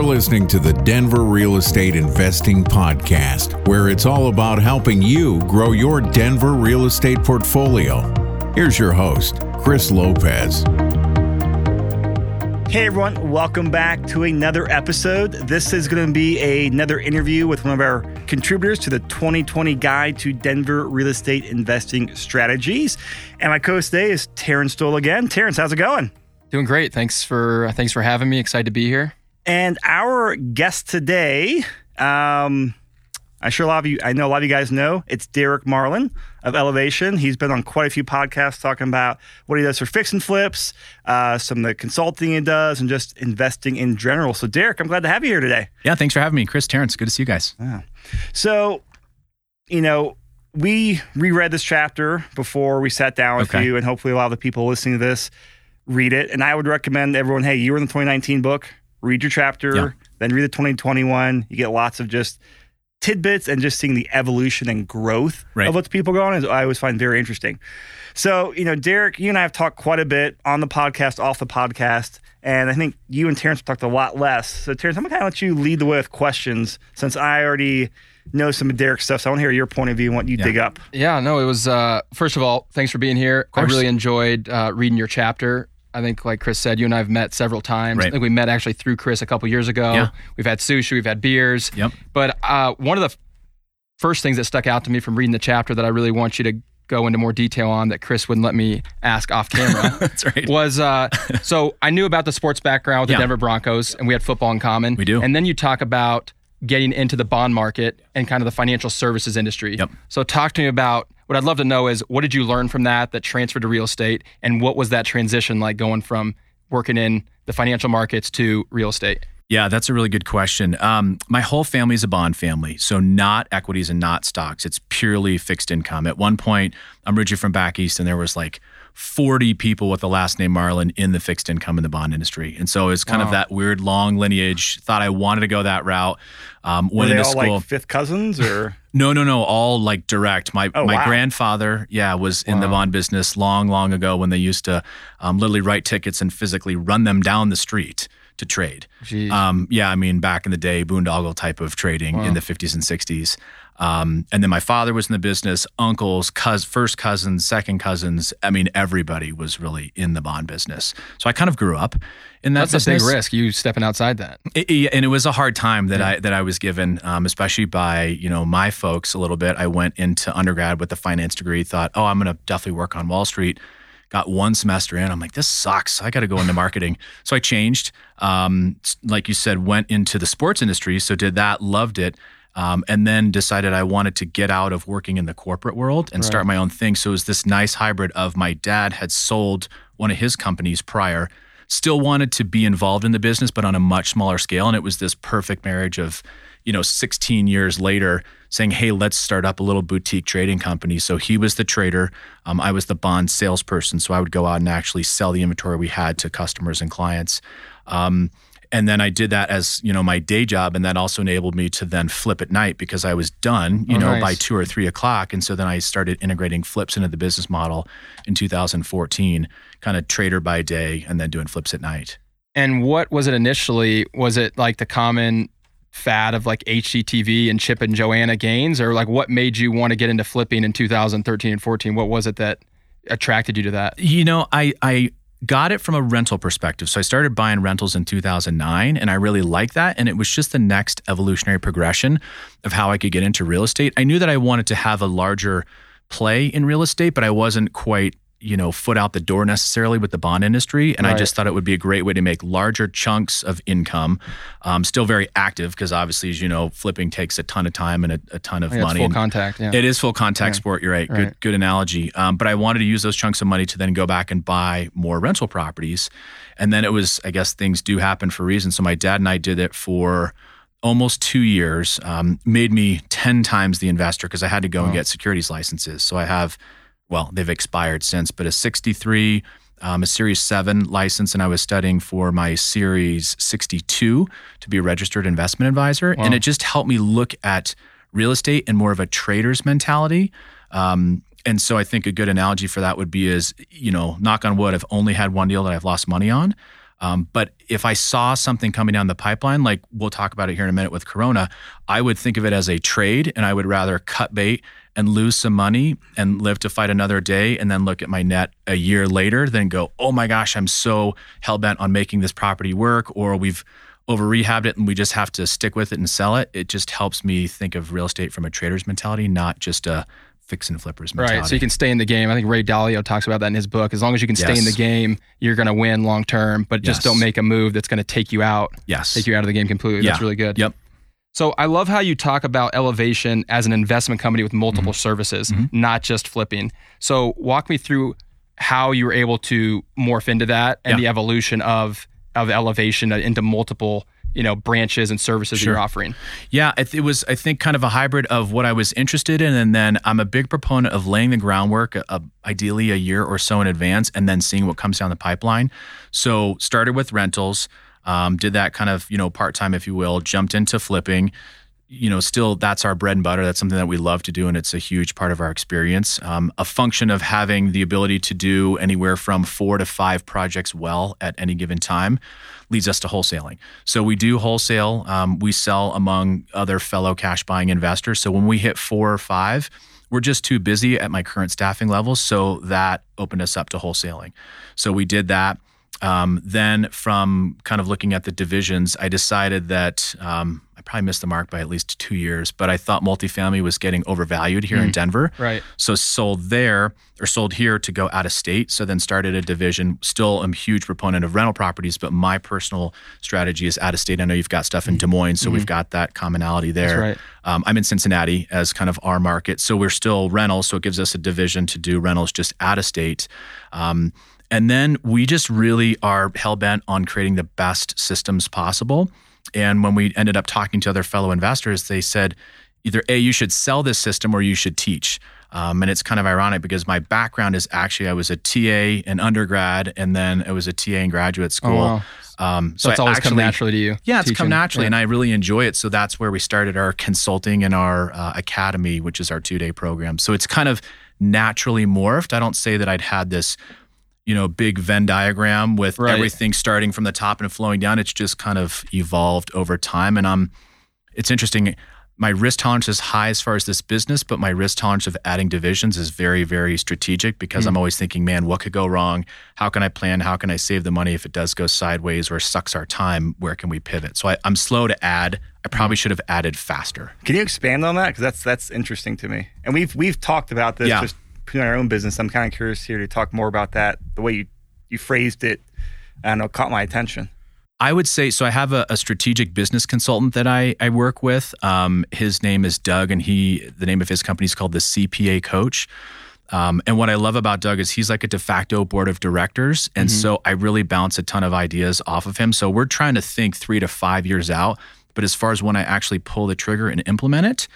You're listening to the Denver Real Estate Investing Podcast, where it's all about helping you grow your Denver real estate portfolio. Here's your host, Chris Lopez. Hey everyone, welcome back to another episode. This is going to be a, another interview with one of our contributors to the 2020 Guide to Denver Real Estate Investing Strategies. And my co-host today is Terrence Stoll again. Terrence, how's it going? Doing great. Thanks for thanks for having me. Excited to be here. And our guest today, um, I'm sure a lot of you, I know a lot of you guys know, it's Derek Marlin of Elevation. He's been on quite a few podcasts talking about what he does for fix and flips, uh, some of the consulting he does, and just investing in general. So, Derek, I'm glad to have you here today. Yeah, thanks for having me, Chris Terrence. Good to see you guys. Yeah. So, you know, we reread this chapter before we sat down with Okay. you, and hopefully a lot of the people listening to this read it. And I would recommend everyone, hey, you were in the 2019 book, read your chapter, Yeah. then read the 2021. You get lots of just tidbits and just seeing the evolution and growth Right. of what the people going on is I always find very interesting. So, you know, Derek, you and I have talked quite a bit on the podcast, off the podcast, and I think you and Terrence have talked a lot less. So, Terrence, I'm gonna kind of let you lead the way with questions since I already know some of Derek's stuff. So, I want to hear your point of view and what you Yeah. dig up. Yeah, no, it was uh first of all, thanks for being here. I really enjoyed uh, reading your chapter. I think like Chris said, you and I have met several times. I think we met actually through Chris a couple years ago. Yeah. We've had sushi, we've had beers. Yep. But uh, one of the first things that stuck out to me from reading the chapter that I really want you to go into more detail on that Chris wouldn't let me ask off camera That's right. was uh, so I knew about the sports background with the Yeah. Denver Broncos, and we had football in common. We do. And then you talk about getting into the bond market and kind of the financial services industry. Yep. So talk to me about what I'd love to know is what did you learn from that that transferred to real estate, and what was that transition like going from working in the financial markets to real estate? Yeah, that's a really good question. Um, my whole family is a bond family, so not equities and not stocks. It's purely fixed income. At one point, I'm originally from back east, and there was like 40 people with the last name Marlin in the fixed income in the bond industry, and so it's kind of that weird long lineage. Thought I wanted to go that route. Um, Were they into all school. like fifth cousins or? No, no, no. All like direct. My Oh, my wow. grandfather, yeah, was in the Wow. bond business long, long ago when they used to um, literally write tickets and physically run them down the street to trade. Um, yeah, I mean back in the day, boondoggle type of trading Wow. in the 50s and 60s. Um, and then my father was in the business. Uncles, cous- first cousins, second cousins. I mean, everybody was really in the bond business. So I kind of grew up in that That's a big risk. You stepping outside that. It- it- and it was a hard time that I that I was given, um, especially by you know my folks a little bit. I went into undergrad with a finance degree, thought, oh, I'm going to definitely work on Wall Street. Got one semester in, I'm like, this sucks. I got to go into marketing. So I changed. Um, like you said, went into the sports industry. So did that, loved it. Um, and then decided I wanted to get out of working in the corporate world and start my own thing. So it was this nice hybrid of my dad had sold one of his companies prior, still wanted to be involved in the business, but on a much smaller scale. And it was this perfect marriage of, you know, 16 years later saying, hey, let's start up a little boutique trading company. So he was the trader. Um, I was the bond salesperson. So I would go out and actually sell the inventory we had to customers and clients. Um, and then I did that as you know my day job, and that also enabled me to then flip at night because I was done, you Oh, know, nice. by two or three o'clock. And so then I started integrating flips into the business model in 2014, kind of trader by day and then doing flips at night. And what was it initially? Was it like the common fad of like HGTV and Chip and Joanna Gaines, or like what made you want to get into flipping in 2013 and 14? What was it that attracted you to that? You know, I I got it from a rental perspective. So I started buying rentals in 2009 and I really liked that and it was just the next evolutionary progression of how I could get into real estate. I knew that I wanted to have a larger play in real estate, but I wasn't quite you know foot out the door necessarily with the bond industry and i just thought it would be a great way to make larger chunks of income um, still very active because obviously as you know flipping takes a ton of time and a, a ton of Yeah, it's money full and- contact. Yeah. it is full contact Yeah. sport. You're right. Good, Right. good analogy. Um, but I wanted to use those chunks of money to then go back and buy more rental properties, and then it was, I guess, things do happen for reasons. So my dad and I did it for almost two years. Um, made me ten times the investor because I had to go and get securities licenses. So I have, well, they've expired since, but a '63. Um, a Series 7 license, and I was studying for my Series 62 to be a registered investment advisor. Wow. And it just helped me look at real estate in more of a trader's mentality. Um, and so I think a good analogy for that would be is, you know, knock on wood, I've only had one deal that I've lost money on. Um, but if I saw something coming down the pipeline, like we'll talk about it here in a minute with Corona, I would think of it as a trade and I would rather cut bait and lose some money and live to fight another day and then look at my net a year later then go, oh my gosh, I'm so hell bent on making this property work or we've over rehabbed it and we just have to stick with it and sell it. It just helps me think of real estate from a trader's mentality, not just a fix and flippers mentality. Right. So you can stay in the game. I think Ray Dalio talks about that in his book. As long as you can stay in the game, you're going to win long term, but just Yes. don't make a move that's going to take you out, yes. take you out of the game completely. That's really good. Yep. So I love how you talk about Elevation as an investment company with multiple Mm-hmm. services, not just flipping. So walk me through how you were able to morph into that and Yeah. the evolution of of Elevation into multiple, you know, branches and services Sure. you're offering. Yeah, it, it was, I think, kind of a hybrid of what I was interested in. And then I'm a big proponent of laying the groundwork, uh, ideally a year or so in advance, and then seeing what comes down the pipeline. So, started with rentals, um, did that kind of, you know, part time, if you will, jumped into flipping. You know, still that's our bread and butter. That's something that we love to do, and it's a huge part of our experience. Um, a function of having the ability to do anywhere from four to five projects well at any given time leads us to wholesaling. So we do wholesale. Um, we sell among other fellow cash buying investors. So when we hit four or five, we're just too busy at my current staffing levels. So that opened us up to wholesaling. So we did that. Um, then, from kind of looking at the divisions, I decided that um, I probably missed the mark by at least two years, but I thought multifamily was getting overvalued here in Denver. Right. So sold there or sold here to go out of state. So then started a division. Still a huge proponent of rental properties, but my personal strategy is out of state. I know you've got stuff in Des Moines, so we've got that commonality there. right. Um, I'm in Cincinnati as kind of our market, so we're still rentals. So it gives us a division to do rentals just out of state. Um, and then we just really are hell bent on creating the best systems possible. And when we ended up talking to other fellow investors, they said either A, you should sell this system or you should teach. Um, and it's kind of ironic because my background is actually I was a TA in undergrad and then I was a TA in graduate school. wow. Um, So, it's I always come naturally to you. yeah, it's come naturally, Yeah. and I really enjoy it. So that's where we started our consulting and our uh, academy, which is our two day program. So it's kind of naturally morphed. I don't say that I'd had this, you know, big Venn diagram with Right. everything starting from the top and flowing down. It's just kind of evolved over time, and I'm. It's interesting. My risk tolerance is high as far as this business, but my risk tolerance of adding divisions is very, very strategic because hmm. I'm always thinking, man, what could go wrong? How can I plan? How can I save the money if it does go sideways or sucks our time? Where can we pivot? So I, I'm slow to add. I hmm. probably should have added faster. Can you expand on that? Because that's that's interesting to me. And we've we've talked about this Yeah. just our own business. I'm kind of curious here to talk more about that. The way you you phrased it, I know, caught my attention. I would say so. I have a, a strategic business consultant that I, I work with. Um, his name is Doug, and he the name of his company is called the CPA Coach. Um, and what I love about Doug is he's like a de facto board of directors, and so I really bounce a ton of ideas off of him. So we're trying to think three to five years out. But as far as when I actually pull the trigger and implement it,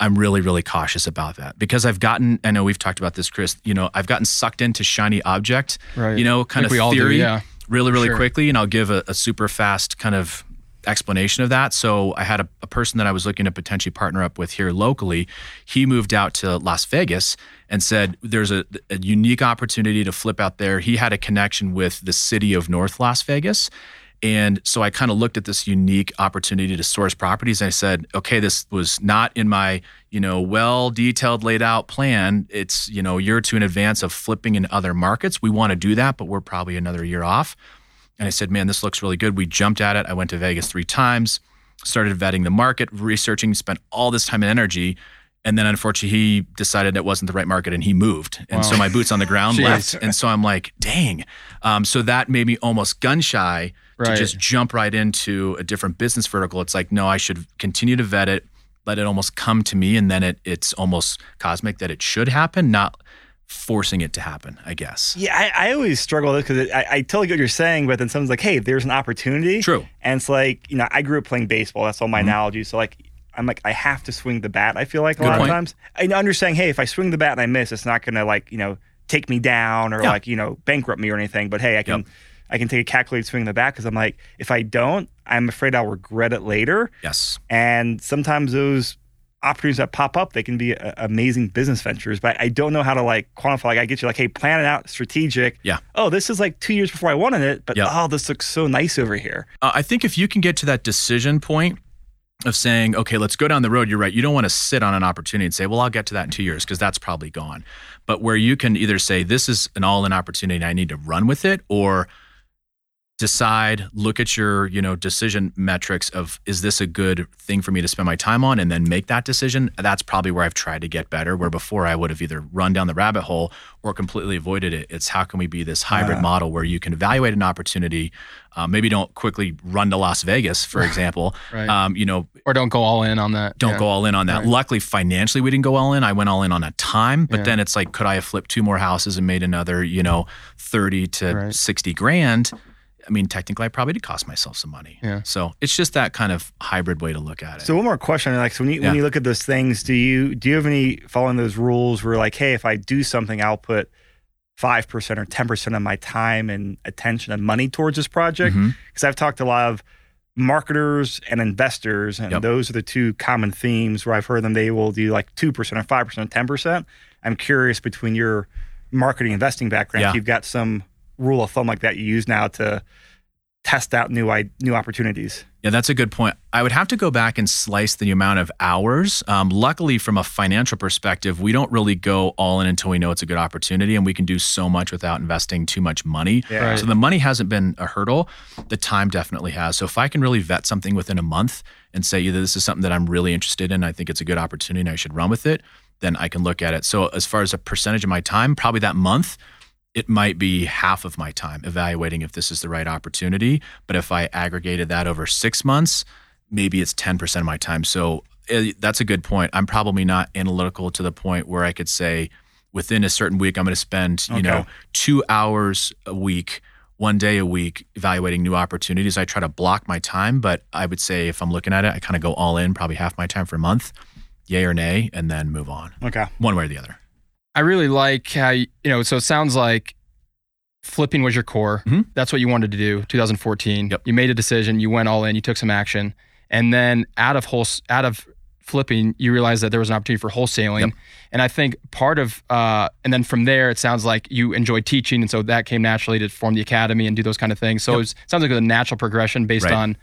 I'm really, really cautious about that because I've gotten, I know we've talked about this, Chris, you know, I've gotten sucked into shiny object, Right. you know, kind of all do, theory yeah. really, really Sure. quickly. And I'll give a, a super fast kind of explanation of that. So I had a, a person that I was looking to potentially partner up with here locally. He moved out to Las Vegas and said there's a, a unique opportunity to flip out there. He had a connection with the city of North Las Vegas. And so I kind of looked at this unique opportunity to source properties. And I said, okay, this was not in my, you know, well detailed laid out plan. It's, you know, a year or two in advance of flipping in other markets. We want to do that, but we're probably another year off. And I said, man, this looks really good. We jumped at it. I went to Vegas three times, started vetting the market, researching, spent all this time and energy. And then unfortunately, he decided it wasn't the right market and he moved. And so my boots on the ground left. And so I'm like, dang. Um, so that made me almost gun shy to just jump right into a different business vertical. It's like, no, I should continue to vet it, let it almost come to me. And then it, it's almost cosmic that it should happen, not forcing it to happen, I guess. Yeah, I, I always struggle with it because I, I totally get what you're saying, but then someone's like, "Hey, there's an opportunity." True. And it's like, you know, I grew up playing baseball. That's all my mm-hmm. analogy. So like, I'm like, I have to swing the bat. I feel like a Good lot point. of times. And understanding, Hey, if I swing the bat and I miss, it's not gonna like, you know, take me down or Yeah. like, you know, bankrupt me or anything. But hey, I can, Yep. I can take a calculated swing in the back because I'm like, if I don't, I'm afraid I'll regret it later. Yes. And sometimes those opportunities that pop up, they can be uh, amazing business ventures. But I don't know how to like quantify. Like I get you like, hey, plan it out, strategic. Yeah. Oh, this is like two years before I wanted it, but Yeah. oh, this looks so nice over here. Uh, I think if you can get to that decision point of saying, okay, let's go down the road, you're right. You don't want to sit on an opportunity and say, well, I'll get to that in two years because that's probably gone. But where you can either say, this is an all in opportunity and I need to run with it, or decide, look at your, you know, decision metrics of is this a good thing for me to spend my time on and then make that decision. That's probably where I've tried to get better. Where before I would have either run down the rabbit hole or completely avoided it. It's how can we be this hybrid model where you can evaluate an opportunity, uh, maybe don't quickly run to Las Vegas, for example. Right. um, you know, Or don't go all in on that. don't Yeah. go all in on that. Right. Luckily, financially, we didn't go all in. I went all in on a time, but Yeah. then it's like, could I have flipped two more houses and made another, you know, 30 to Right. 60 grand? I mean, technically, I probably did cost myself some money. Yeah. So it's just that kind of hybrid way to look at it. So one more question, like so when you Yeah. when you look at those things, do you do you have any following those rules where like, hey, if I do something, I'll put five percent or ten percent of my time and attention and money towards this project? Mm-hmm. Because I've talked to a lot of marketers and investors, and Yep. those are the two common themes where I've heard them. They will do like two percent or five percent, ten percent. I'm curious between your marketing investing background, Yeah. if you've got some rule of thumb like that you use now to test out new i- new opportunities. Yeah, that's a good point. I would have to go back and slice the amount of hours. Um, luckily, from a financial perspective, we don't really go all in until we know it's a good opportunity, and we can do so much without investing too much money. Yeah. Right. So the money hasn't been a hurdle. The time definitely has. So if I can really vet something within a month and say either this is something that I'm really interested in, I think it's a good opportunity, and I should run with it, then I can look at it. So as far as a percentage of my time, probably that month it might be half of my time evaluating if this is the right opportunity. But if I aggregated that over six months, maybe it's 10% of my time. So eh, that's a good point. I'm probably not analytical to the point where I could say within a certain week, I'm going to spend, you know, two hours a week, one day a week evaluating new opportunities. I try to block my time, but I would say if I'm looking at it, I kind of go all in, probably half my time for a month, yay or nay, and then move on Okay. one way or the other. I really like how you you know. So it sounds like flipping was your core. Mhm. That's what you wanted to do. 2014. Yep. You made a decision. You went all in. You took some action, and then out of whole out of flipping, you realized that there was an opportunity for wholesaling. Yep. And I think part of uh, and then from there, it sounds like you enjoyed teaching, and so that came naturally to form the academy and do those kind of things. So Yep. it was- sounds like a natural progression based Right. on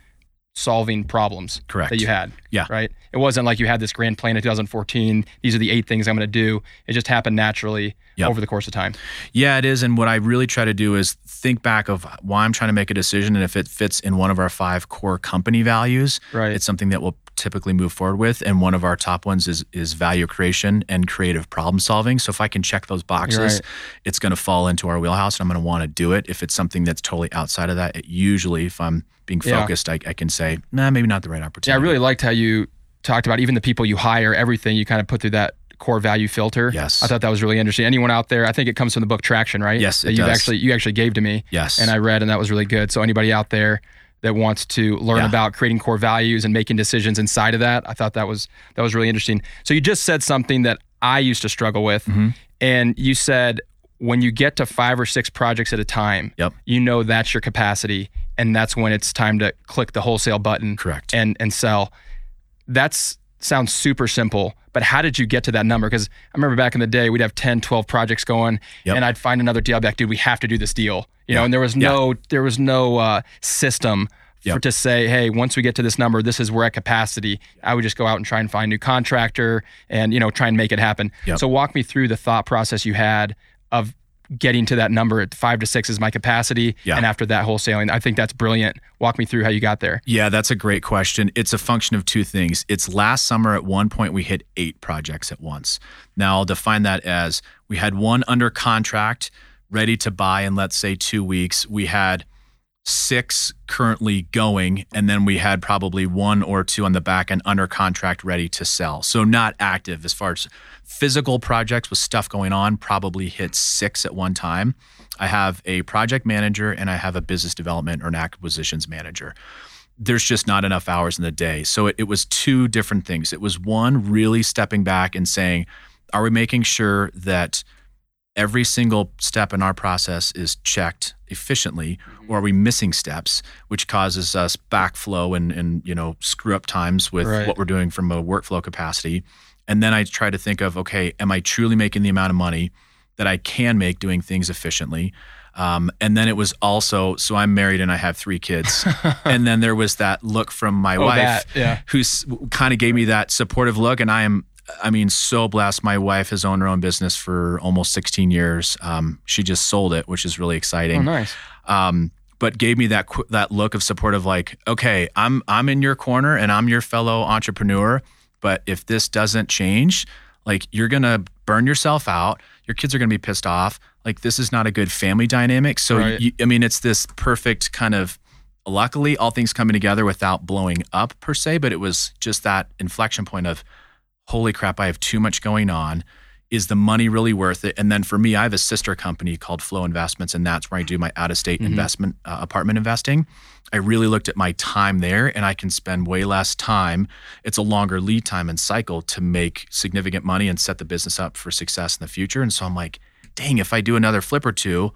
solving problems Correct. that you had. Yeah. Right. It wasn't like you had this grand plan in 2014. These are the eight things I'm going to do. It just happened naturally Yep. over the course of time. Yeah, it is. And what I really try to do is think back of why I'm trying to make a decision. And if it fits in one of our five core company values, Right. it's something that we'll typically move forward with. And one of our top ones is is value creation and creative problem solving. So if I can check those boxes, right. it's going to fall into our wheelhouse and I'm going to want to do it. If it's something that's totally outside of that, it usually, if I'm being Yeah. focused, I, I can say, nah, maybe not the right opportunity. Yeah, I really liked how you talked about even the people you hire, everything you kind of put through that core value filter. Yes. I thought that was really interesting. Anyone out there, I think it comes from the book Traction, right? Yes, that it you actually you actually gave to me. Yes. And I read and that was really good. So anybody out there that wants to learn Yeah. about creating core values and making decisions inside of that, I thought that was that was really interesting. So you just said something that I used to struggle with. Mm-hmm. And you said when you get to five or six projects at a time, Yep. you know that's your capacity and that's when it's time to click the wholesale button Correct. and and sell. That's sounds super simple, but how did you get to that number? Because I remember back in the day, we'd have 10, 12 projects going, Yep. and I'd find another deal. I'd be like, dude, we have to do this deal. You know, and there was no there was no uh, system for Yep. to say, hey, once we get to this number, this is we're at capacity. I would just go out and try and find a new contractor and you know try and make it happen. Yep. So walk me through the thought process you had of getting to that number at five to six is my capacity, Yeah. and after that wholesaling. I think that's brilliant. Walk me through how you got there. Yeah, that's a great question. It's a function of two things. It's last summer at one point we hit eight projects at once. Now I'll define that as we had one under contract, ready to buy in let's say two weeks. We had six currently going, and then we had probably one or two on the back end under contract ready to sell. So not active as far as physical projects with stuff going on, probably hit six at one time. I have a project manager and I have a business development or an acquisitions manager there's just not enough hours in the day. So it, it was two different things. It was one, really stepping back and saying, are we making sure that every single step in our process is checked efficiently or are we missing steps which causes us backflow and and you know screw up times with Right. what we're doing from a workflow capacity and then i try to think of okay am i truly making the amount of money that i can make doing things efficiently um, and then it was also so i'm married and i have three kids and then there was that look from my Oh, wife that, yeah. who's kind of gave me that supportive look and i am i mean so blessed my wife has owned her own business for almost 16 years um, she just sold it which is really exciting Oh, nice. um, but gave me that that look of support of like, okay, I'm I'm in your corner and I'm your fellow entrepreneur, but if this doesn't change, like you're gonna burn yourself out. Your kids are gonna be pissed off. Like this is not a good family dynamic. So Right. you, I mean, it's this perfect kind of. Luckily, all things coming together without blowing up per se, but it was just that inflection point of, holy crap, I have too much going on is the money really worth it? And then for me, I have a sister company called Flow Investments, and that's where I do my out of state investment, uh, apartment investing. I really looked at my time there, and I can spend way less time. It's a longer lead time and cycle to make significant money and set the business up for success in the future. And so I'm like, dang, if I do another flip or two,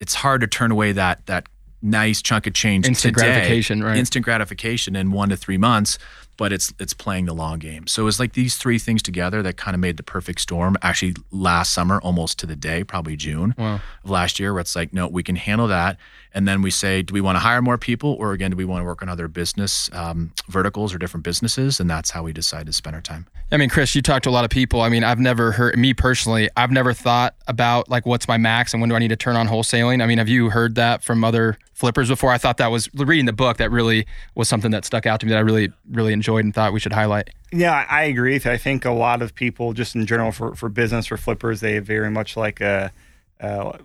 it's hard to turn away that that nice chunk of change Instant today. gratification, right. Instant gratification in one to three months, but it's it's playing the long game. So it's like these three things together that kind of made the perfect storm. Actually, last summer, almost to the day, probably June Wow. of last year, where it's like, no, we can handle that. And then we say, do we want to hire more people, or again, do we want to work on other business um, verticals or different businesses? And that's how we decide to spend our time. I mean, Chris, you talk to a lot of people. I mean, I've never heard me personally. I've never thought about like what's my max and when do I need to turn on wholesaling. I mean, have you heard that from other flippers before? I thought that was reading the book that really was something that stuck out to me that I really, really enjoyed and thought we should highlight. Yeah, I I agree. with you. I think a lot of people, just in general, for, for business for flippers, they very much like a, uh,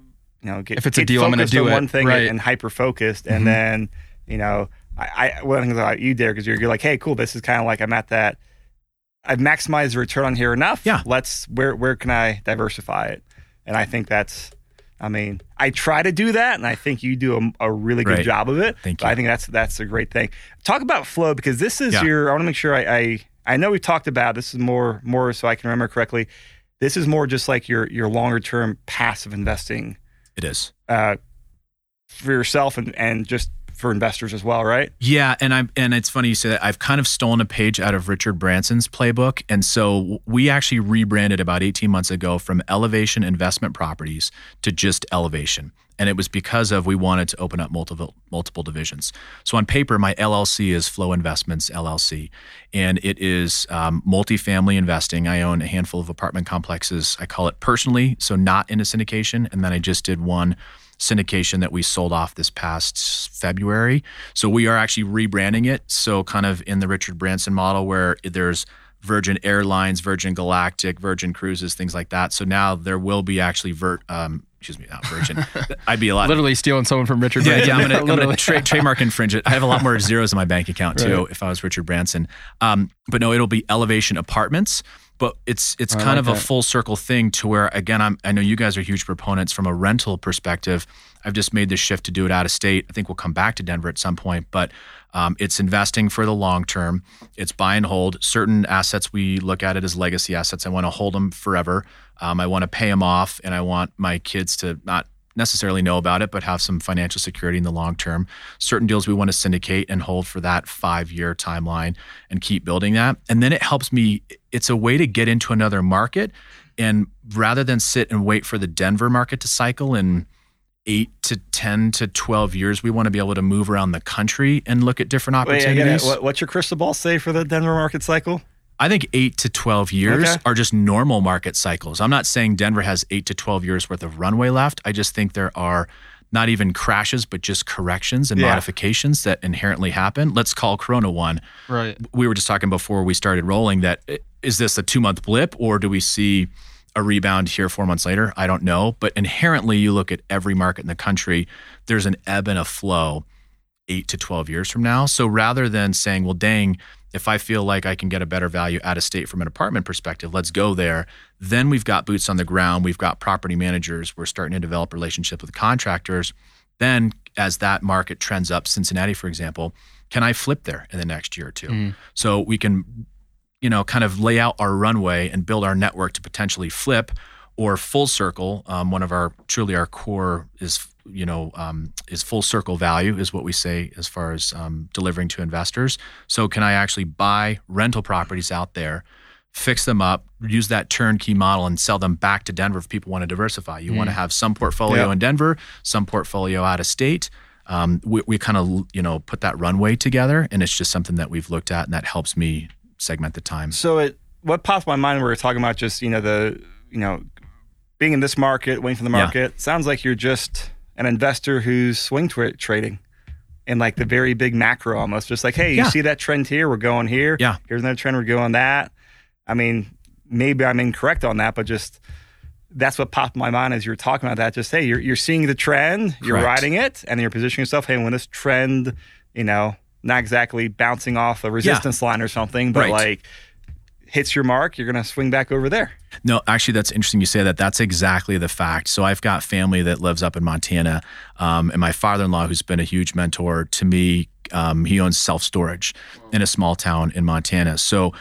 you know, get, If it's a deal, I'm gonna do on it. one thing Right. and hyper focused, and mm-hmm. then you know, I, I one thing about you, Derek, is you're, you're like, hey, cool, this is kind of like I'm at that. I've maximized the return on here enough. Yeah. Let's where where can I diversify it? And I think that's. I mean, I try to do that, and I think you do a, a really good Right. job of it. Thank But I think that's that's a great thing. Talk about flow because this is Yeah. your. I want to make sure I, I I know we talked about this is more more so I can remember correctly. This is more just like your your longer term passive investing It is. uh, for yourself and and just for investors as well, right? Yeah, and I'm and it's funny you say that. I've kind of stolen a page out of Richard Branson's playbook, and so we actually rebranded about 18 months ago from Elevation Investment Properties to just Elevation, and it was because of we wanted to open up multiple multiple divisions. So on paper, my LLC is Flow Investments LLC, and it is um, multifamily investing. I own a handful of apartment complexes. I call it personally, so not in a syndication, and then I just did one syndication that we sold off this past February. So we are actually rebranding it. So kind of in the Richard Branson model where there's Virgin Airlines, Virgin Galactic, Virgin Cruises, things like that. So now there will be actually Vert, um, excuse me, not Virgin. I'd be a lot. Literally stealing someone from Richard. Yeah, Branson. yeah, I'm gonna, I'm gonna tra- trademark infringe it. I have a lot more zeros in my bank account too. Right. If I was Richard Branson, um, but no, it'll be Elevation Apartments. But it's it's I kind like of a full circle thing to where again, I'm I know you guys are huge proponents from a rental perspective. I've just made this shift to do it out of state. I think we'll come back to Denver at some point, but um, it's investing for the long term. It's buy and hold. Certain assets we look at it as legacy assets. I want to hold them forever. Um, I want to pay them off, and I want my kids to not necessarily know about it, but have some financial security in the long term. Certain deals we want to syndicate and hold for that five year timeline and keep building that. And then it helps me, it's a way to get into another market. And rather than sit and wait for the Denver market to cycle in eight to 10 to 12 years, we want to be able to move around the country and look at different opportunities. gotta- what's your crystal ball say for the Denver market cycle? I think eight to 12 years Okay. are just normal market cycles. I'm not saying Denver has eight to 12 years worth of runway left. I just think there are not even crashes, but just corrections and Yeah. modifications that inherently happen. Let's call Corona one. Right. We were just talking before we started rolling that is this a two month blip or do we see a rebound here four months later? I don't know. But inherently, you look at every market in the country, there's an ebb and a flow eight to 12 years from now. So rather than saying, well, dang, if I feel like I can get a better value out of state from an apartment perspective, let's go there. Then we've got boots on the ground. We've got property managers. We're starting to develop relationships with contractors. Then, as that market trends up, Cincinnati, for example, can I flip there in the next year or 2 So we can, you know, kind of lay out our runway and build our network to potentially flip or Full Circle. Um, one of our truly our core is you know um, is Full Circle value is what we say as far as um, delivering to investors. So can I actually buy rental properties out there? Fix them up, use that turnkey model, and sell them back to Denver if people want to diversify. You want to have some portfolio Yeah. in Denver, some portfolio out of state. Um, we we kind of you know put that runway together, and it's just something that we've looked at, and that helps me segment the time. So it what popped my mind when we were talking about just you know the you know being in this market, waiting for the Yeah. market. Sounds like you're just an investor who's swing tra- trading in like the very big macro, almost just like hey, you Yeah. see that trend here, we're going here. Yeah. here's another trend, we're going that. I mean, maybe I'm incorrect on that, but just that's what popped in my mind as you were talking about that. Just hey, you're you're seeing the trend, you're riding it, and you're positioning yourself. Hey, when this trend, you know, not exactly bouncing off a resistance line or something, but Right. like hits your mark, you're gonna swing back over there. No, actually, that's interesting you say that. That's exactly the fact. So I've got family that lives up in Montana, um, and my father-in-law, who's been a huge mentor to me, um, he owns self-storage in a small town in Montana. So,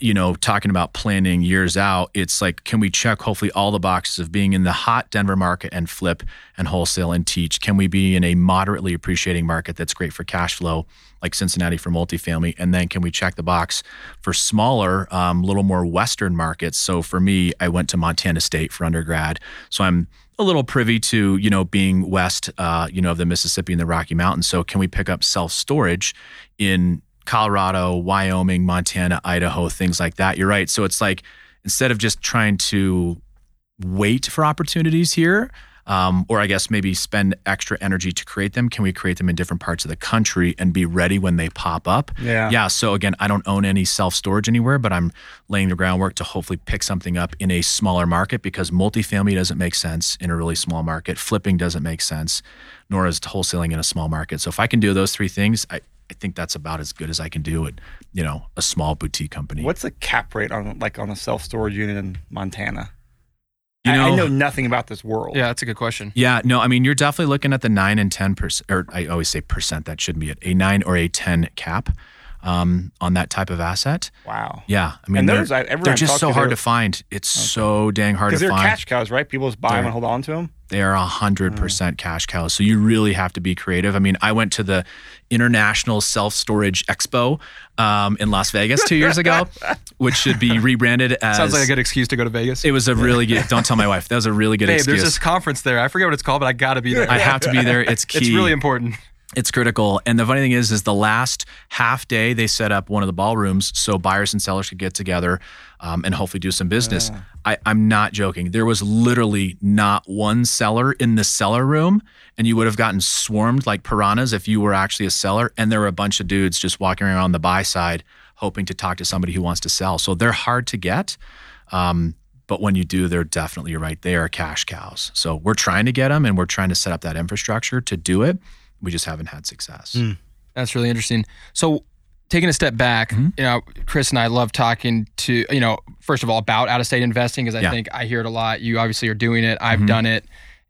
you know, talking about planning years out, it's like, can we check hopefully all the boxes of being in the hot Denver market and flip and wholesale and teach? Can we be in a moderately appreciating market that's great for cash flow? like Cincinnati for multifamily? And then can we check the box for smaller, um, little more Western markets? So for me, I went to Montana State for undergrad. So I'm a little privy to, you know, being west, uh, you know, of the Mississippi and the Rocky Mountains. So can we pick up self storage in Colorado, Wyoming, Montana, Idaho, things like that? You're right. So it's like instead of just trying to wait for opportunities here, um, or I guess maybe spend extra energy to create them? Can we create them in different parts of the country and be ready when they pop up? Yeah. Yeah. So again, I don't own any self storage anywhere, but I'm laying the groundwork to hopefully pick something up in a smaller market because multifamily doesn't make sense in a really small market. Flipping doesn't make sense, nor is wholesaling in a small market. So if I can do those three things, I, I think that's about as good as I can do at, you know, a small boutique company. What's the cap rate on like on a self storage unit in Montana? You I- I, know- know nothing about this world. Yeah, that's a good question. Yeah, no, I mean you're definitely looking at the nine and ten percent, or I always say percent. That shouldn't be it. A nine or a ten cap um, on that type of asset. Wow. Yeah, I mean And they're, those, I- they're just so hard to find. It's so dang hard to Because they're find. cash cows, right? People just buy them They're- and hold on to them. They are a hundred percent cash cows. So you really have to be creative. I mean, I went to the International Self Storage Expo um, in Las Vegas two years ago, which should be rebranded as. Sounds like a good excuse to go to Vegas. It was a really good. Don't tell my wife. That was a really good Babe, excuse. there's this conference there. I forget what it's called, but I got to be there. I have to be there. It's key. It's really important. It's critical. And the funny thing is, is the last half day they set up one of the ballrooms so buyers and sellers could get together um, and hopefully do some business. I, I'm not joking. There was literally not one seller in the seller room, and you would have gotten swarmed like piranhas if you were actually a seller. And there were a bunch of dudes just walking around on the buy side, hoping to talk to somebody who wants to sell. So they're hard to get. Um, but when you do, they're definitely right. They are cash cows. So we're trying to get them, and we're trying to set up that infrastructure to do it. We just haven't had success. That's really interesting. So, taking a step back, Mm-hmm. you know, Chris and I love talking to, you know, first of all, about out of state investing because I Yeah. Mm-hmm. think I hear it a lot. You obviously are doing it. I've done it.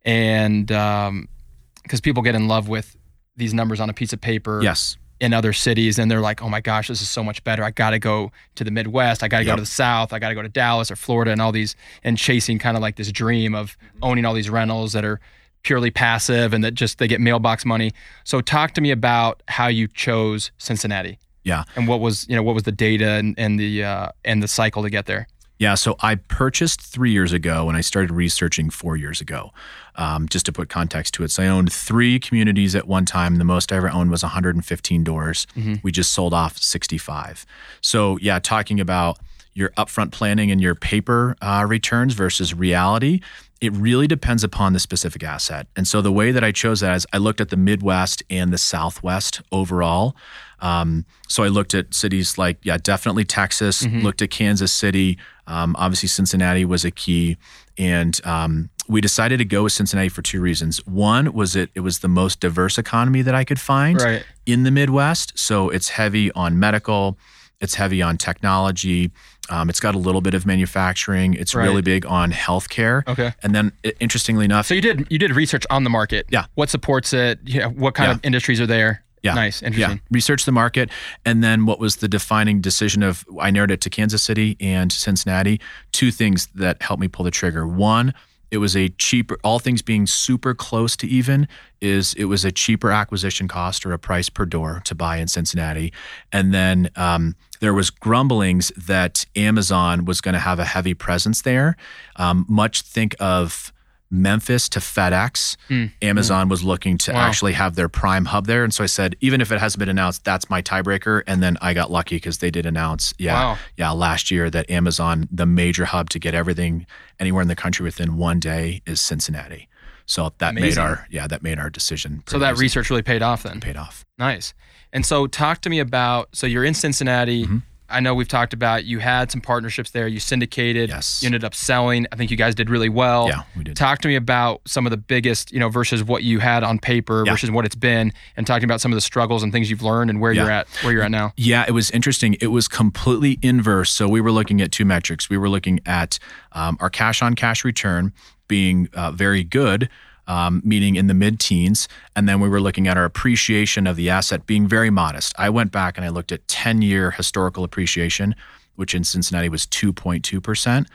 And because people get in love with these numbers on a piece of paper Yes. in other cities and they're like, oh my gosh, this is so much better. I got to go to the Midwest. I got to go to the South. I got to go to Dallas or Florida and all these, and chasing kind of like this dream of owning all these rentals that are purely passive and that just they get mailbox money. So talk to me about how you chose Cincinnati Yeah. and what was you know what was the data and, and the uh, and the cycle to get there. Yeah. So I purchased three years ago and I started researching four years ago, um, just to put context to it. So I owned three communities at one time. The most I ever owned was 115 doors. We just sold off 65. So, yeah, talking about your upfront planning and your paper uh, returns versus reality, it really depends upon the specific asset. And so the way that I chose that is I looked at the Midwest and the Southwest overall. Um, so I looked at cities like, yeah, definitely Texas, looked at Kansas City. Um, obviously, Cincinnati was a key. And um, we decided to go with Cincinnati for two reasons. One was it, it was the most diverse economy that I could find Right. in the Midwest. So it's heavy on medical, it's heavy on technology. Um, it's got a little bit of manufacturing. It's Right. really big on healthcare. Okay. And then, i- interestingly enough, So you did you did research on the market. Yeah. What supports it? Yeah. What kind Yeah. of industries are there? Yeah. Nice. Interesting. Yeah, research the market, and then what was the defining decision of I narrowed it to Kansas City and Cincinnati. Two things that helped me pull the trigger. One, it was a cheaper. All things being super close to even, is it was a cheaper acquisition cost or a price per door to buy in Cincinnati, and then um, there was grumblings that Amazon was going to have a heavy presence there. Um, much think of Memphis to FedEx. Mm. Amazon was looking to Wow. actually have their prime hub there. And so I said, even if it hasn't been announced, that's my tiebreaker. And then I got lucky because they did announce, yeah, Wow. yeah, last year that Amazon, the major hub to get everything anywhere in the country within one day is Cincinnati. So that made our yeah, that made our decision. So that easy. research really paid off then. paid off. Nice. And so talk to me about so you're in Cincinnati. Mm-hmm. I know we've talked about you had some partnerships there, you syndicated, Yes. you ended up selling. I think you guys did really well. Yeah, we did. Talk to me about some of the biggest, you know, versus what you had on paper Yeah. versus what it's been and talking about some of the struggles and things you've learned and where Yeah. you're at where you're at now. Yeah, it was interesting. It was completely inverse. So we were looking at two metrics. We were looking at um, our cash on cash return being uh, very good, um, meaning in the mid teens. And then we were looking at our appreciation of the asset being very modest. I went back and I looked at 10 year historical appreciation, which in Cincinnati was 2.2%.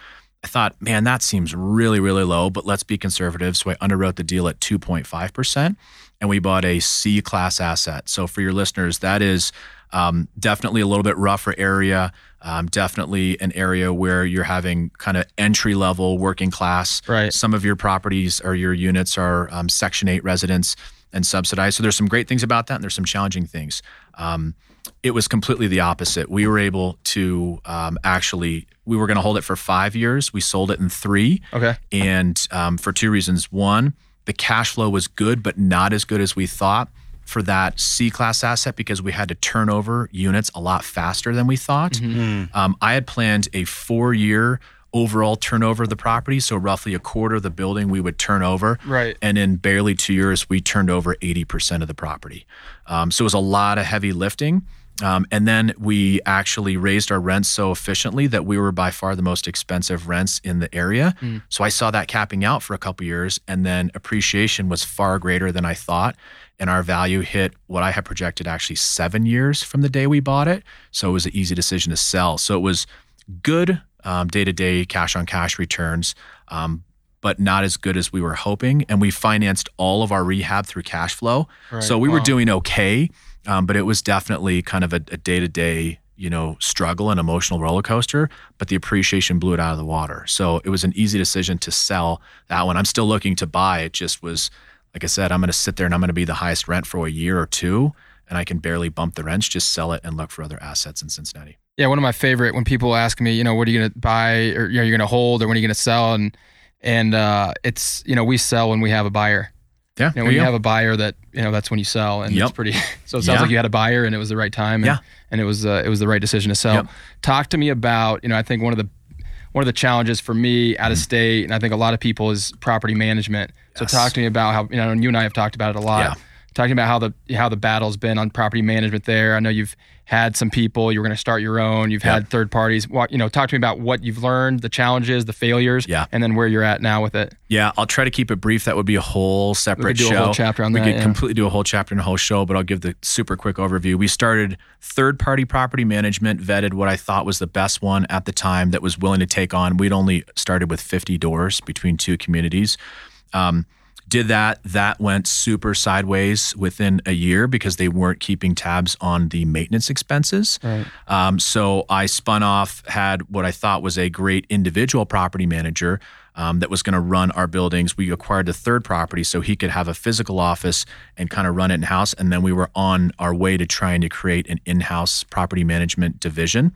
I thought, man, that seems really, really low, but let's be conservative. So I underwrote the deal at 2.5%, and we bought a C class asset. So for your listeners, that is um, definitely a little bit rougher area, um, definitely an area where you're having kind of entry level working class. Right. Some of your properties or your units are um, Section 8 residents and subsidized. So there's some great things about that, and there's some challenging things. Um, it was completely the opposite. We were able to um, actually, we were going to hold it for five years. We sold it in three. Okay. And um, for two reasons. One, the cash flow was good, but not as good as we thought for that C class asset because we had to turn over units a lot faster than we thought. Um, I had planned a four year overall turnover of the property. So, roughly a quarter of the building we would turn over. Right. And in barely two years, we turned over 80% of the property. Um, so, it was a lot of heavy lifting. Um, and then we actually raised our rents so efficiently that we were by far the most expensive rents in the area. So I saw that capping out for a couple years, and then appreciation was far greater than I thought. And our value hit what I had projected actually seven years from the day we bought it. So it was an easy decision to sell. So it was good day to day cash on cash returns. Um, but not as good as we were hoping. And we financed all of our rehab through cash flow. so we were doing okay, um, but it was definitely kind of a day to day, you know, struggle and emotional roller coaster. But the appreciation blew it out of the water. So it was an easy decision to sell that one. I'm still looking to buy. It just was, like I said, I'm going to sit there and I'm going to be the highest rent for a year or two, and I can barely bump the rents. Just sell it and look for other assets in Cincinnati. Yeah, one of my favorite when people ask me, you know, what are you going to buy or you know, you're going to hold or when are you going to sell and and uh, it's you know we sell when we have a buyer. Yeah, there when you have a buyer that you know that's when you sell, and Yep. it's pretty. So it sounds Yeah. like you had a buyer, and it was the right time, and, Yeah. and it was uh, it was the right decision to sell. Yep. Talk to me about you know I think one of the one of the challenges for me out of state, and I think a lot of people is property management. So Mm. Talk to me about how you know and you and I have talked about it a lot. Yeah. Talking about how the how the battle's been on property management there. I know you've had some people. You were going to start your own. You've Yep. had third parties. What you know? Talk to me about what you've learned, the challenges, the failures, Yeah. and then where you're at now with it. Yeah, I'll try to keep it brief. That would be a whole separate do a show. whole chapter on we that, could yeah. completely do a whole chapter and a whole show, but I'll give the super quick overview. We started third party property management, vetted what I thought was the best one at the time that was willing to take on. We'd only started with 50 doors between two communities. Um, did that. That went super sideways within a year because they weren't keeping tabs on the maintenance expenses. Right. Um, so I spun off, had what I thought was a great individual property manager um, that was going to run our buildings. We acquired the third property so he could have a physical office and kind of run it in house. And then we were on our way to trying to create an in house property management division.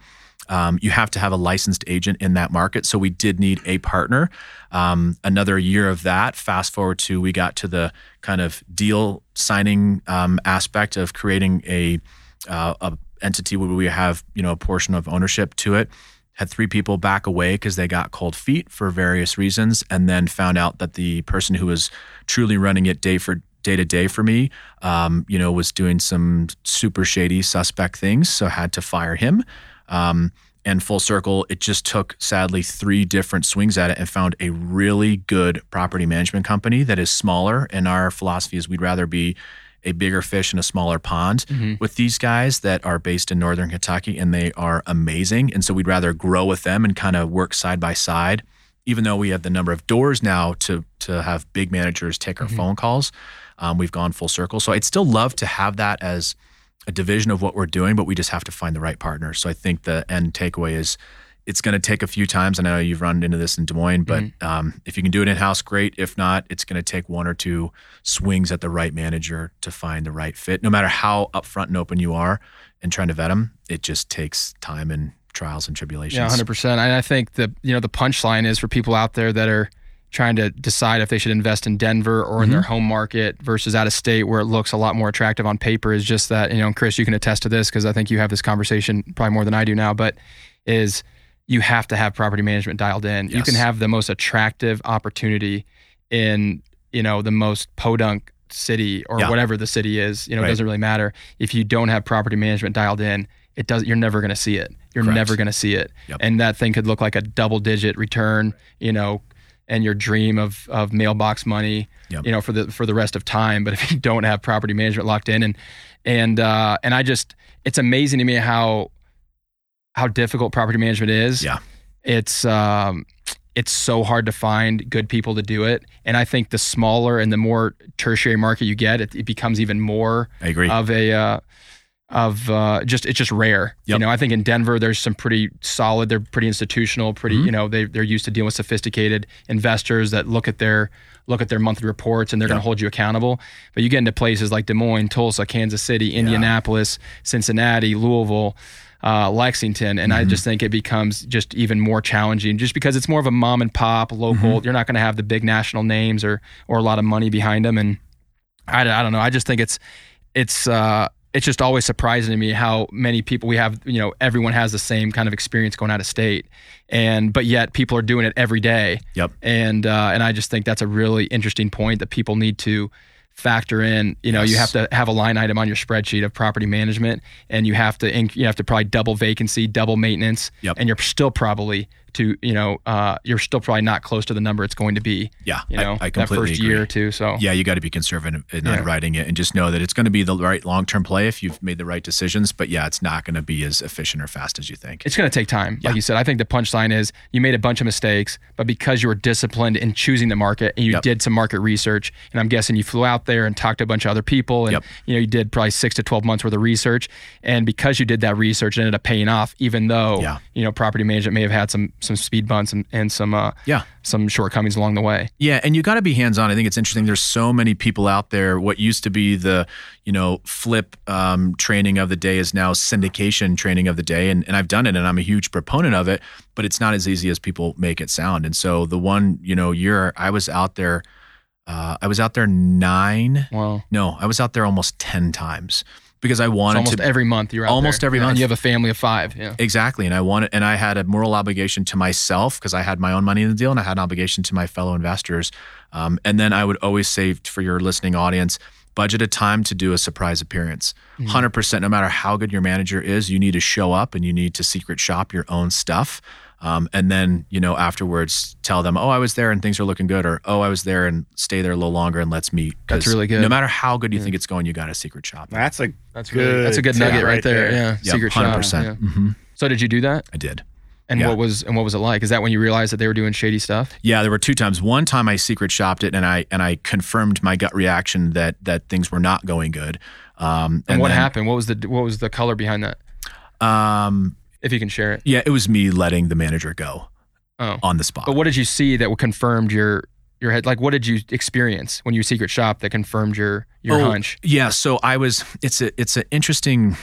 Um, you have to have a licensed agent in that market. So we did need a partner. Um, another year of that. Fast forward to we got to the kind of deal signing um, aspect of creating a, uh, a entity where we have you know a portion of ownership to it. Had three people back away because they got cold feet for various reasons, and then found out that the person who was truly running it day for day to day for me, um, you know, was doing some super shady, suspect things. So had to fire him. Um, and full circle, it just took sadly three different swings at it and found a really good property management company that is smaller. And our philosophy is we'd rather be a bigger fish in a smaller pond Mm-hmm. with these guys that are based in northern Kentucky and they are amazing. And so we'd rather grow with them and kind of work side by side. Even though we have the number of doors now to to have big managers take our Mm-hmm. phone calls, um, we've gone full circle. So I'd still love to have that as a division of what we're doing, but we just have to find the right partner. So I think the end takeaway is it's going to take a few times. And I know you've run into this in Des Moines, but um, if you can do it in house, great. If not, it's going to take one or two swings at the right manager to find the right fit. No matter how upfront and open you are and trying to vet them, it just takes time and trials and tribulations. Yeah, hundred percent. And I think the you know the punchline is for people out there that are trying to decide if they should invest in Denver or in their mm-hmm. home market versus out of state where it looks a lot more attractive on paper is just that you know, and Chris, you can attest to this because I think you have this conversation probably more than I do now, but is you have to have property management dialed in. You can have the most attractive opportunity in you know the most podunk city or Yeah. whatever the city is. You know, it doesn't really matter if you don't have property management dialed in. It does. You're never going to see it. You're Correct. never going to see it. Yep. And that thing could look like a double digit return. You know, and your dream of of mailbox money. Yep. You know, for the for the rest of time. But if you don't have property management locked in, and and uh, and I just, it's amazing to me how how difficult property management is. Yeah. It's um, it's so hard to find good people to do it. And I think the smaller and the more tertiary market you get, it, it becomes even more I agree. of a uh, of uh, just it's just rare. You know, I think in Denver there's some pretty solid. They're pretty institutional. Pretty Mm-hmm. you know they they're used to dealing with sophisticated investors that look at their look at their monthly reports and they're going to hold you accountable. But you get into places like Des Moines, Tulsa, Kansas City, Indianapolis, Cincinnati, Louisville. Uh, Lexington, and Mm-hmm. I just think it becomes just even more challenging, just because it's more of a mom and pop local. Mm-hmm. You're not going to have the big national names or or a lot of money behind them, and I, I don't know. I just think it's it's uh, it's just always surprising to me how many people we have. You know, everyone has the same kind of experience going out of state, and but yet people are doing it every day. Yep. And uh, and I just think that's a really interesting point that people need to factor in. You know, you have to have a line item on your spreadsheet of property management, and you have to inc- you have to probably double vacancy, double maintenance, Yep. and you're still probably to you know uh, you're still probably not close to the number it's going to be. Yeah, You know, I, I that completely first agree. year or two. So Yeah, you got to be conservative in Yeah. underwriting it and just know that it's going to be the right long term play if you've made the right decisions. But yeah, it's not going to be as efficient or fast as you think. It's going to take time. Yeah. Like you said, I think the punchline is you made a bunch of mistakes, but because you were disciplined in choosing the market and you Yep. did some market research, and I'm guessing you flew out there and talked to a bunch of other people, and Yep. you know you did probably six to twelve months worth of research, and because you did that research, it ended up paying off, even though Yeah. you know property management may have had some some speed bumps and, and some uh, Yeah. some shortcomings along the way. Yeah, and you got to be hands on. I think it's interesting. There's so many people out there. What used to be the, you know, flip um, training of the day is now syndication training of the day, and and I've done it, and I'm a huge proponent of it. But it's not as easy as people make it sound. And so the one, you know, year I was out there, uh, I was out there nine. Well, No, I was out there almost ten times because I wanted almost to every month you're out Almost there. every Yeah, month. And you have a family of five. Yeah. Exactly. And I wanted, and I had a moral obligation to myself because I had my own money in the deal and I had an obligation to my fellow investors. Um, and then I would always say for your listening audience, budget a time to do a surprise appearance. 100%, no matter how good your manager is, you need to show up and you need to secret shop your own stuff. Um, and then, you know, afterwards tell them, oh, I was there and things are looking good, or oh, I was there and stay there a little longer and let's meet. That's really good. No matter how good you think it's going, you got a secret shop. That's a That's good. really, that's a good nugget right, there. Yeah. Yep, Secret shop. 100%. Yeah. hmm So did you do that? I did. And Yeah. what was and what was it like? Is that when you realized that they were doing shady stuff? Yeah, there were two times. One time I secret shopped it, and I and I confirmed my gut reaction that that things were not going good. Um, And, what then, happened? What was the what was the color behind that? Um, If you can share it. yeah, it was me letting the manager go Oh. on the spot. But what did you see that confirmed your your head? Like what did you experience when you secret shop that confirmed your your Oh, hunch? Yeah, so I was. It's a it's an interesting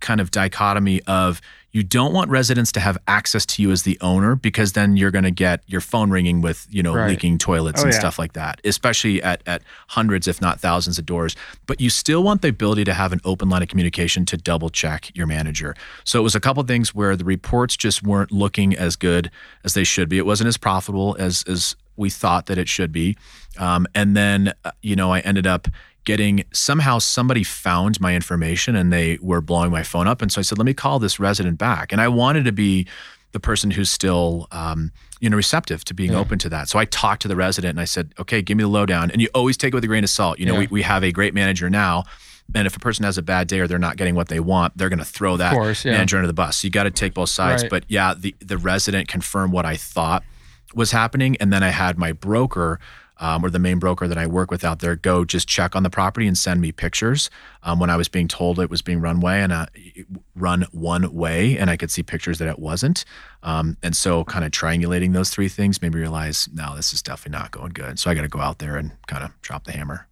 kind of dichotomy of you don't want residents to have access to you as the owner because then you're going to get your phone ringing with you know Right. leaking toilets Oh, and yeah. stuff like that especially at, at hundreds if not thousands of doors but you still want the ability to have an open line of communication to double check your manager so it was a couple things where the reports just weren't looking as good as they should be it wasn't as profitable as as we thought that it should be um, and then uh, you know i ended up getting somehow somebody found my information and they were blowing my phone up and so i said let me call this resident back and i wanted to be the person who's still um, you know receptive to being Yeah. open to that. So I talked to the resident and I said, okay, give me the lowdown. And you always take it with a grain of salt. You know, Yeah. we, we have a great manager now. And if a person has a bad day or they're not getting what they want, they're going to throw that course, yeah. manager under the bus. So you got to take both sides. Right. But yeah, the the resident confirmed what I thought was happening, and then I had my broker. Um, or the main broker that I work with out there go just check on the property and send me pictures um, when I was being told it was being run way and uh, run one way, and I could see pictures that it wasn't. Um, and so, kind of triangulating those three things made me realize, no, this is definitely not going good. So I got to go out there and kind of drop the hammer.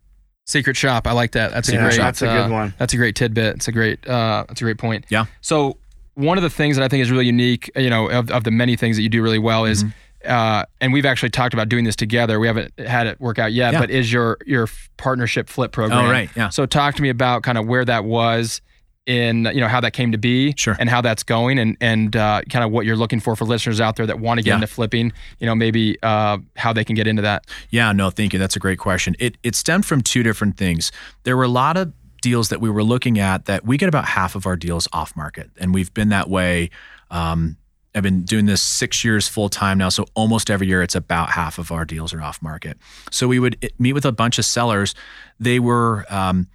Secret shop. I like that. That's a great. that's a good uh, one. That's a great tidbit. It's a great. Uh, that's a great point. Yeah. So one of the things that I think is really unique, you know, of, of the many things that you do really well is, Mm-hmm. Uh, and we've actually talked about doing this together. We haven't had it work out yet, Yeah. but is your your partnership flip program? Oh, right, yeah. So talk to me about kind of where that was in you know how that came to be Sure. and how that's going and and uh, kind of what you're looking for for listeners out there that want to get Yeah. into flipping you know maybe uh, how they can get into that Yeah, no, thank you. That's a great question. It it stemmed from two different things. There were a lot of deals that we were looking at that we get about half of our deals off market, and we've been that way. Um, I've been doing this six years full time now, so almost every year it's about half of our deals are off market. So we would eh, meet with a bunch of sellers. They were um,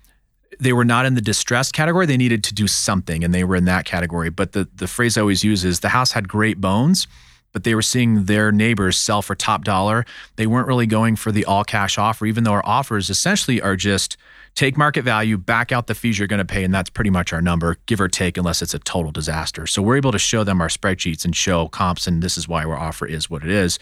they were not in the distressed category. They needed to do something, and they were in that category. But the the phrase I always use is the house had great bones, but they were seeing their neighbors sell for top dollar. They weren't really going for the all cash offer, even though our offers essentially are just take market value, back out the fees you're going to pay, and that's pretty much our number, give or take, unless it's a total disaster. So we're able to show them our spreadsheets and show comps, and this is why our offer is what it is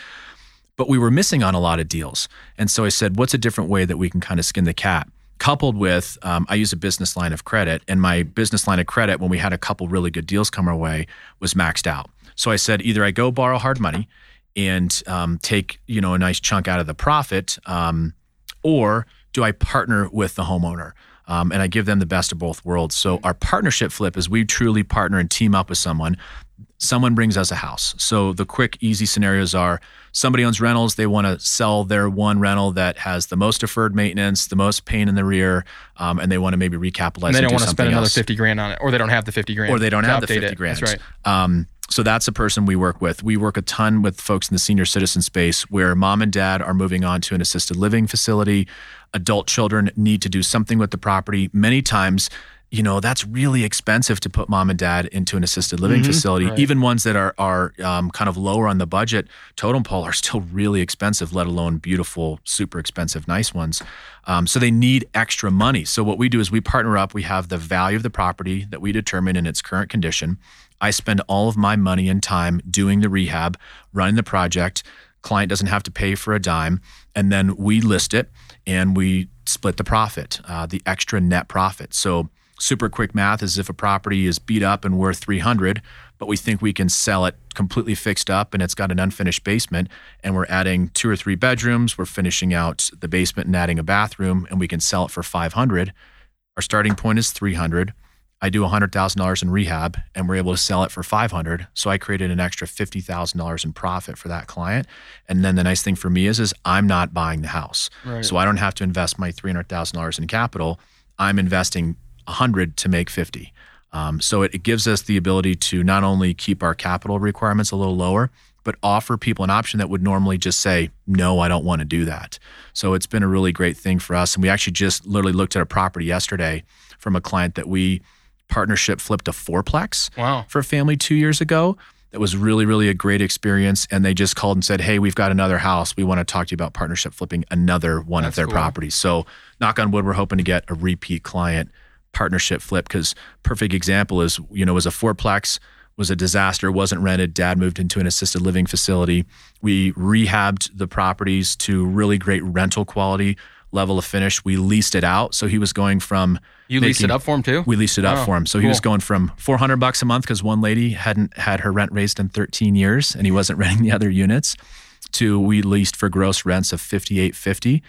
but we were missing on a lot of deals. And so I said, what's a different way that we can kind of skin the cat? Coupled with, um, I use a business line of credit, and my business line of credit, when we had a couple really good deals come our way, was maxed out. So I said, either I go borrow hard money and um, take you know a nice chunk out of the profit, um, or do I partner with the homeowner? Um, and I give them the best of both worlds. So our partnership flip is we truly partner and team up with someone someone brings us a house. So the quick, easy scenarios are somebody owns rentals. They want to sell their one rental that has the most deferred maintenance, the most pain in the rear, um, and they want to maybe recapitalize. and they don't want to spend something another else. 50 grand on it or they don't have the 50 grand or they don't have the 50 it. grand. that's right Um, so that's a person we work with. We work a ton with folks in the senior citizen space where mom and dad are moving on to an assisted living facility. Adult children need to do something with the property. Many times, you know, that's really expensive to put mom and dad into an assisted living facility. Right. Even ones that are are um, kind of lower on the budget totem pole are still really expensive, let alone beautiful, super expensive, nice ones. Um, so they need extra money. So what we do is we partner up. We have the value of the property that we determine in its current condition. I spend all of my money and time doing the rehab, running the project. Client doesn't have to pay for a dime, and then we list it and we split the profit, uh, the extra net profit. So super quick math is if a property is beat up and worth 300 but we think we can sell it completely fixed up and it's got an unfinished basement and we're adding two or three bedrooms we're finishing out the basement and adding a bathroom and we can sell it for 500 our starting point is 300 i do $100000 in rehab and we're able to sell it for 500 so i created an extra $50000 in profit for that client. And then the nice thing for me is is i'm not buying the house. Right. so i don't have to invest my $300000 in capital. I'm investing 100 to make 50 um, so it, it gives us the ability to not only keep our capital requirements a little lower but offer people an option that would normally just say no i don't want to do that. So it's been a really great thing for us. And we actually just literally looked at a property yesterday from a client that we partnership flipped a fourplex wow for a family two years ago. That was really, really a great experience. And they just called and said, Hey, we've got another house. We want to talk to you about partnership flipping another one That's of their cool. properties. So, knock on wood, we're hoping to get a repeat client partnership flip because perfect example is, you know, was a fourplex, was a disaster, wasn't rented. Dad moved into an assisted living facility. We rehabbed the properties to really great rental quality level of finish. We leased it out. So he was going from you leased it up for him too we leased it up Oh, for him. So he was going from 400 bucks a month because one lady hadn't had her rent raised in 13 years and he wasn't renting the other units to we leased for gross rents of 58.50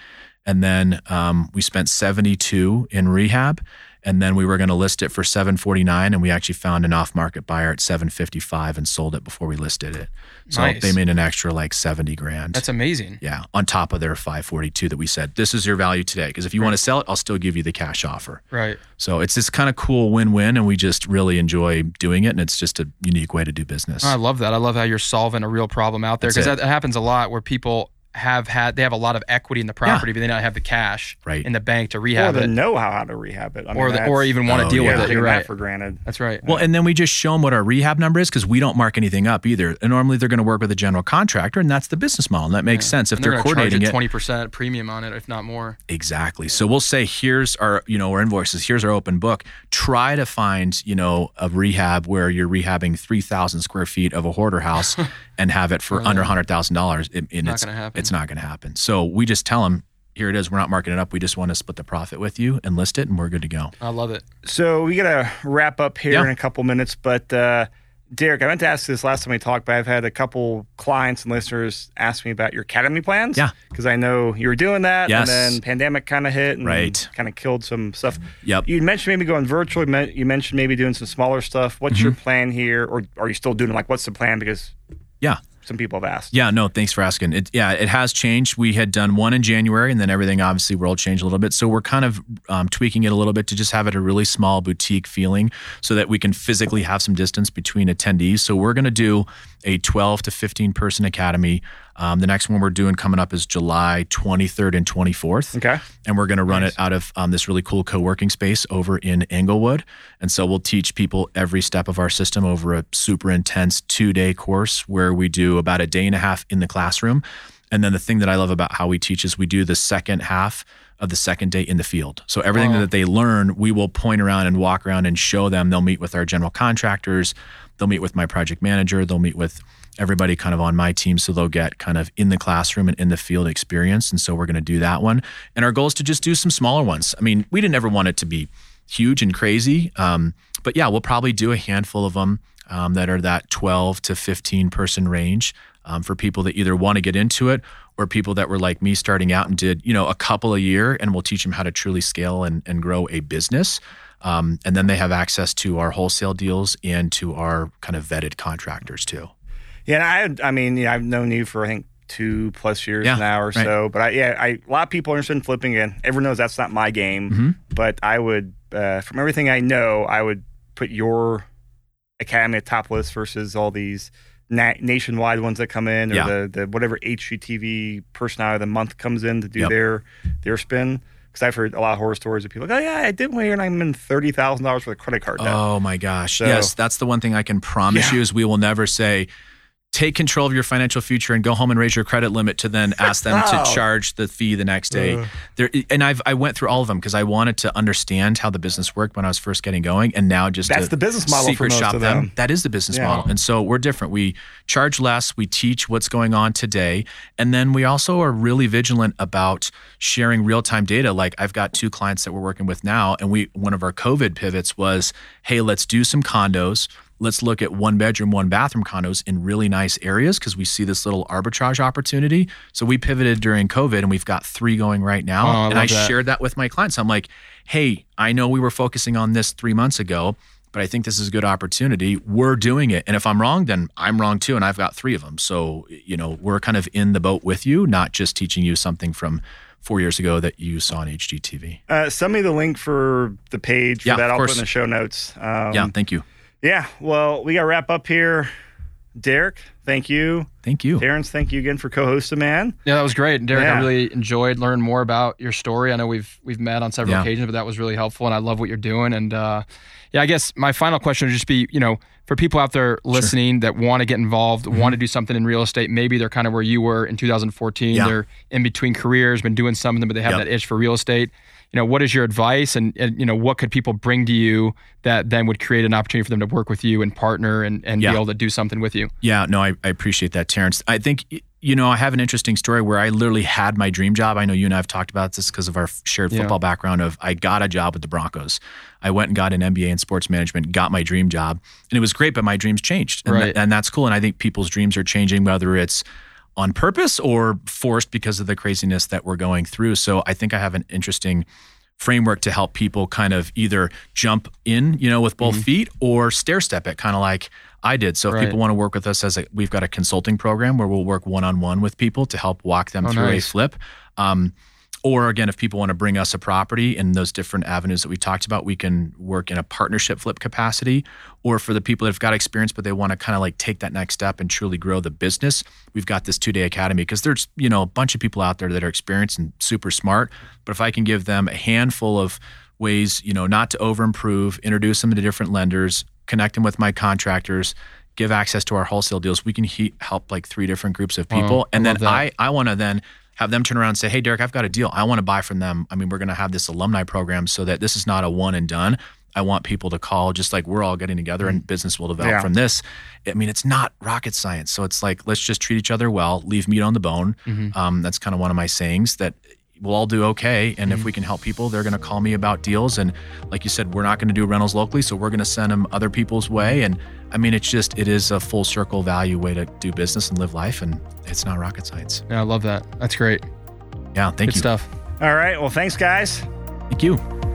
and then um, we spent 72 in rehab and then we were going to list it for 749 and we actually found an off-market buyer at 755 and sold it before we listed it so Nice. they made an extra like 70 grand That's amazing. yeah on top of their 542 that we said this is your value today because if you want to sell it i'll still give you the cash offer Right. so it's this kind of cool win-win and we just really enjoy doing it and it's just a unique way to do business I love that. I love how you're solving a real problem out there because that happens a lot where people have had they have a lot of equity in the property, but they don't have the cash Right. in the bank to rehab the it, know-how to rehab it. I mean, or the, or even want to Oh, deal yeah. with it. You're right. for granted. That's right. Well, and then we just show them what our rehab number is because we don't mark anything up either. And normally they're going to work with a general contractor, and that's the business model. And that makes sense if and they're, they're, coordinating charge it. twenty percent premium on it, if not more. Exactly. So we'll say, here's our, you know, our invoices. Here's our open book. Try to find, you know, a rehab where you're rehabbing three thousand square feet of a hoarder house and have it for under hundred thousand dollars. And not it's gonna happen. It's not going to happen. So we just tell them, here it is. We're not marking it up. We just want to split the profit with you and list it, and we're good to go. I love it. So we got to wrap up here Yeah. in a couple minutes, but uh, Derek, I meant to ask this last time we talked, but I've had a couple clients and listeners ask me about your academy plans. Yeah. because I know you were doing that, Yes. and then pandemic kind of hit, and Right. kind of killed some stuff. Yep. You mentioned maybe going virtual. You mentioned maybe doing some smaller stuff. What's your Mm-hmm. plan here, or are you still doing like what's the plan? Because Yeah. Some people have asked. Yeah, no, thanks for asking. It, yeah, it has changed. We had done one in January, and then everything obviously world changed a little bit. So we're kind of um, tweaking it a little bit to just have it a really small boutique feeling, so that we can physically have some distance between attendees. So we're going to do a 12 to 15 person academy. Um, the next one we're doing coming up is July 23rd and 24th Okay. and we're going to run it out of um, this really cool co-working space over in Englewood. And so we'll teach people every step of our system over a super intense two-day course where we do about a day and a half in the classroom. And then the thing that I love about how we teach is we do the second half of the second day in the field. So everything Wow. that they learn, we will point around and walk around and show them. They'll meet with our general contractors, they'll meet with my project manager, they'll meet with everybody kind of on my team so they'll get kind of in the classroom and in the field experience and so we're going to do that one. And our goal is to just do some smaller ones. I mean we didn't ever want it to be huge and crazy um, but yeah we'll probably do a handful of them um, that are that 12 to 15 person range um, for people that either want to get into it or people that were like me starting out and did you know a couple a year and we'll teach them how to truly scale and, and grow a business. Um, and then they have access to our wholesale deals and to our kind of vetted contractors too Yeah, I, I mean, yeah, I've known you for I think two plus years Yeah, now or right. so. But I, yeah, I, a lot of people are interested in flipping. Again, everyone knows that's not my game. Mm-hmm. But I would, uh, from everything I know, I would put your academy at top list versus all these na- nationwide ones that come in, or Yeah. the, the whatever HGTV personality of the month comes in to do Yep. their their spin. Because I've heard a lot of horror stories of people like, oh yeah, I did one here and I'm in thirty thousand dollars for the credit card debt. Oh my gosh. So- yes, that's the one thing I can promise Yeah. you is we will never say take control of your financial future and go home and raise your credit limit to then ask them to charge the fee the next day. There and I've I went through all of them because I wanted to understand how the business worked when I was first getting going and now just That's the business model for secret most shop of them. them. That is the business Yeah. model. And so we're different. We charge less, we teach what's going on today, and then we also are really vigilant about sharing real-time data. Like I've got two clients that we're working with now, and we one of our COVID pivots was, hey, let's do some condos. Let's look at one bedroom, one bathroom condos in really nice areas because we see this little arbitrage opportunity. So we pivoted during COVID and we've got three going right now. Oh, I and I that. shared that with my clients. I'm like, hey, I know we were focusing on this three months ago, but I think this is a good opportunity. We're doing it. And if I'm wrong, then I'm wrong too. And I've got three of them. So, you know, we're kind of in the boat with you, not just teaching you something from four years ago that you saw on HGTV. Uh, send me the link for the page for Yeah, that. I'll course. put in the show notes. Um, yeah. Thank you. Yeah. Well, we got to wrap up here. Derek, thank you. Thank you. Terrence, thank you again for co-hosting, man. Yeah, that was great, And Derek. Yeah. I really enjoyed learning more about your story. I know we've we've met on several Yeah. occasions, but that was really helpful, and I love what you're doing. And uh, yeah, I guess my final question would just be, you know, for people out there listening that want to get involved, Mm-hmm. want to do something in real estate, maybe they're kind of where you were in 2014. Yeah. They're in between careers, been doing something, but they have Yep. that itch for real estate. You know, what is your advice, and, and you know, what could people bring to you that then would create an opportunity for them to work with you and partner and, and Yeah. be able to do something with you? Yeah, no, I, I appreciate that, Terrence. I think, you know, I have an interesting story where I literally had my dream job. I know you and I have talked about this because of our shared Yeah. football background of I got a job with the Broncos. I went and got an MBA in sports management, got my dream job, and it was great, but my dreams changed. And, Right. and that's cool. And I think people's dreams are changing, whether it's on purpose or forced because of the craziness that we're going through. So I think I have an interesting framework to help people kind of either jump in, you know, with both Mhm. feet or stair step it, kind of like I did. So if Right. people want to work with us as a, we've got a consulting program where we'll work one on one with people to help walk them Oh, through nice. a flip. Um, or again, if people want to bring us a property in those different avenues that we talked about, we can work in a partnership flip capacity. Or for the people that have got experience, but they want to kind of like take that next step and truly grow the business, we've got this two day academy because there's, you know, a bunch of people out there that are experienced and super smart. But if I can give them a handful of ways, you know, not to over improve, introduce them to different lenders, connect them with my contractors, give access to our wholesale deals, we can he- help like three different groups of Wow, people. I and then. I, I want to then have them turn around and say, Hey, Derek, I've got a deal. I want to buy from them. I mean, we're going to have this alumni program so that this is not a one and done. I want people to call just like we're all getting together and business will develop Yeah. from this. I mean, it's not rocket science. So it's like, let's just treat each other well, leave meat on the bone. Um, that's kind of one of my sayings that we'll all do okay. And if we mm-hmm. can help people, they're going to call me about deals. And like you said, we're not going to do rentals locally. So we're going to send them other people's way. And I mean, it's just, it is a full circle value way to do business and live life. And it's not rocket science. Yeah, I love that. That's great. Yeah. Thank Good you. Good stuff. All right. Well, thanks, guys. Thank you.